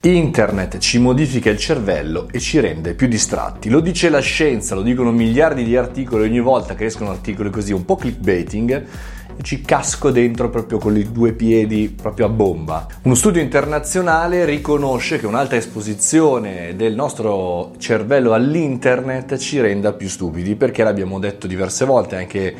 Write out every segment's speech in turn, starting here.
Internet ci modifica il cervello e ci rende più distratti. Lo dice la scienza, lo dicono miliardi di articoli, ogni volta che escono articoli così un po' clickbaiting ci casco dentro proprio con i due piedi proprio a bomba. Uno studio internazionale riconosce che un'alta esposizione del nostro cervello all'internet ci renda più stupidi, perché l'abbiamo detto diverse volte anche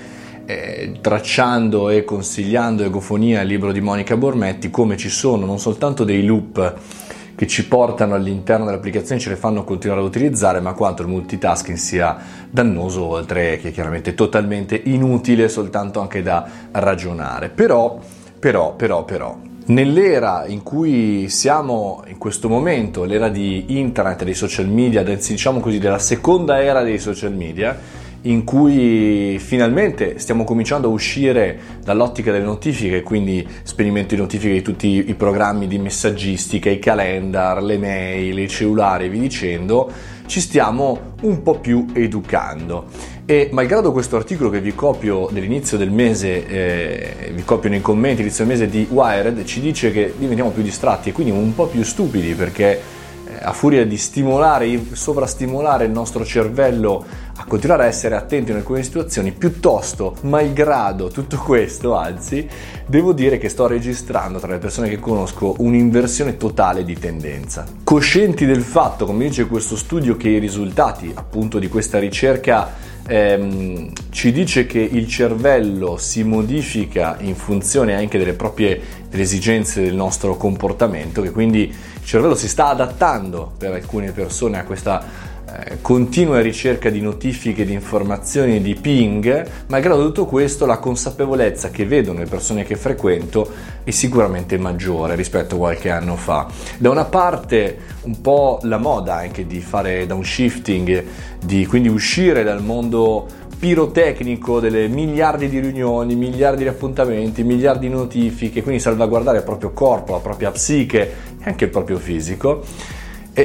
eh, tracciando e consigliando Egofonia, il libro di Monica Bormetti, come ci sono non soltanto dei loop che ci portano all'interno dell'applicazione, ce le fanno continuare ad utilizzare, ma quanto il multitasking sia dannoso, oltre che chiaramente totalmente inutile soltanto anche da ragionare. Però, però, però, però, Nell'era in cui siamo in questo momento, l'era di internet, dei social media, diciamo così, della seconda era dei social media, in cui finalmente stiamo cominciando a uscire dall'ottica delle notifiche, quindi sperimento di notifiche di tutti i programmi di messaggistica, i calendar, le mail, i cellulari e vi dicendo, ci stiamo un po' più educando. E malgrado questo articolo che vi copio dell'inizio del mese, eh, vi copio nei commenti, inizio del mese di Wired, ci dice che diventiamo più distratti e quindi un po' più stupidi perché a furia di stimolare, sovrastimolare il nostro cervello a continuare a essere attento in alcune situazioni, piuttosto, malgrado tutto questo, anzi, devo dire che sto registrando tra le persone che conosco un'inversione totale di tendenza. Coscienti del fatto, come dice questo studio, che i risultati appunto di questa ricerca ehm, ci dice che il cervello si modifica in funzione anche delle proprie delle esigenze del nostro comportamento, che quindi il cervello si sta adattando per alcune persone a questa continua ricerca di notifiche, di informazioni, di ping, malgrado tutto questo la consapevolezza che vedono le persone che frequento è sicuramente maggiore rispetto a qualche anno fa. Da una parte un po' la moda anche di fare downshifting, di quindi uscire dal mondo pirotecnico delle miliardi di riunioni, miliardi di appuntamenti, miliardi di notifiche, quindi salvaguardare il proprio corpo, la propria psiche e anche il proprio fisico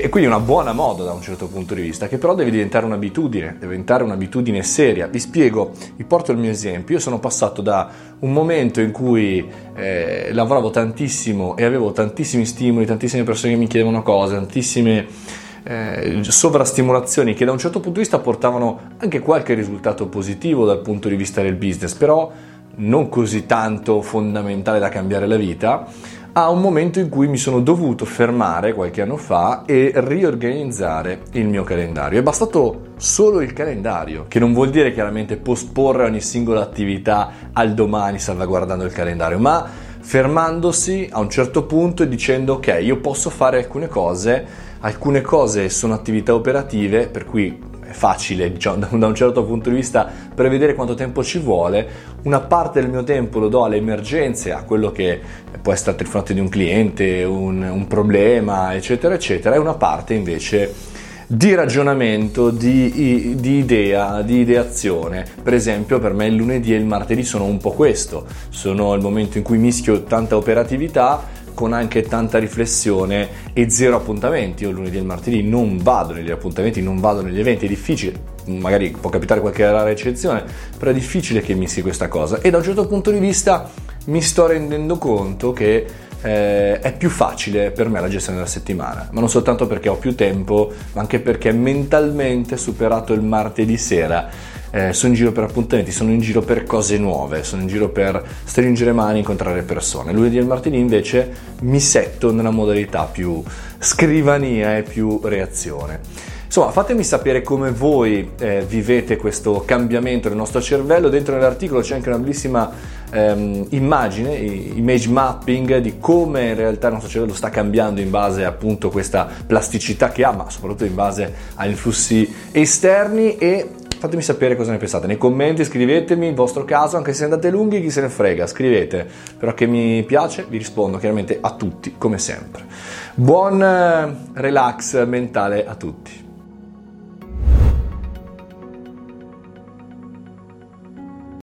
e quindi una buona moda da un certo punto di vista, che però deve diventare un'abitudine, deve diventare un'abitudine seria. Vi spiego, vi porto il mio esempio. Io sono passato da un momento in cui eh, lavoravo tantissimo e avevo tantissimi stimoli, tantissime persone che mi chiedevano cose, tantissime eh, sovrastimolazioni che da un certo punto di vista portavano anche qualche risultato positivo dal punto di vista del business, però non così tanto fondamentale da cambiare la vita a un momento in cui mi sono dovuto fermare qualche anno fa e riorganizzare il mio calendario. È bastato solo il calendario, che non vuol dire chiaramente posporre ogni singola attività al domani salvaguardando il calendario, ma fermandosi a un certo punto e dicendo ok, io posso fare alcune cose, alcune cose sono attività operative, per cui facile diciamo, da un certo punto di vista prevedere quanto tempo ci vuole, una parte del mio tempo lo do alle emergenze, a quello che può essere il fronte di un cliente, un, un problema, eccetera, eccetera, e una parte invece di ragionamento, di, di, idea, di ideazione. Per esempio, per me il lunedì e il martedì sono un po' questo, sono il momento in cui mischio tanta operatività con anche tanta riflessione e zero appuntamenti. Io lunedì e martedì non vado negli appuntamenti, non vado negli eventi, è difficile. Magari può capitare qualche rara eccezione, però è difficile che mischi questa cosa. E da un certo punto di vista mi sto rendendo conto che eh, è più facile per me la gestione della settimana, ma non soltanto perché ho più tempo, ma anche perché mentalmente superato il martedì sera eh, sono in giro per appuntamenti, sono in giro per cose nuove, sono in giro per stringere mani, incontrare persone. Lunedì e martedì invece mi setto nella modalità più scrivania e più reazione. Insomma, fatemi sapere come voi eh, vivete questo cambiamento del nostro cervello. Dentro nell'articolo c'è anche una bellissima ehm, immagine, image mapping di come in realtà il nostro cervello sta cambiando in base appunto a questa plasticità che ha, ma soprattutto in base agli influssi esterni e fatemi sapere cosa ne pensate. Nei commenti scrivetemi il vostro caso, anche se andate lunghi, chi se ne frega, scrivete. Però che mi piace, vi rispondo chiaramente a tutti, come sempre. Buon eh, relax mentale a tutti.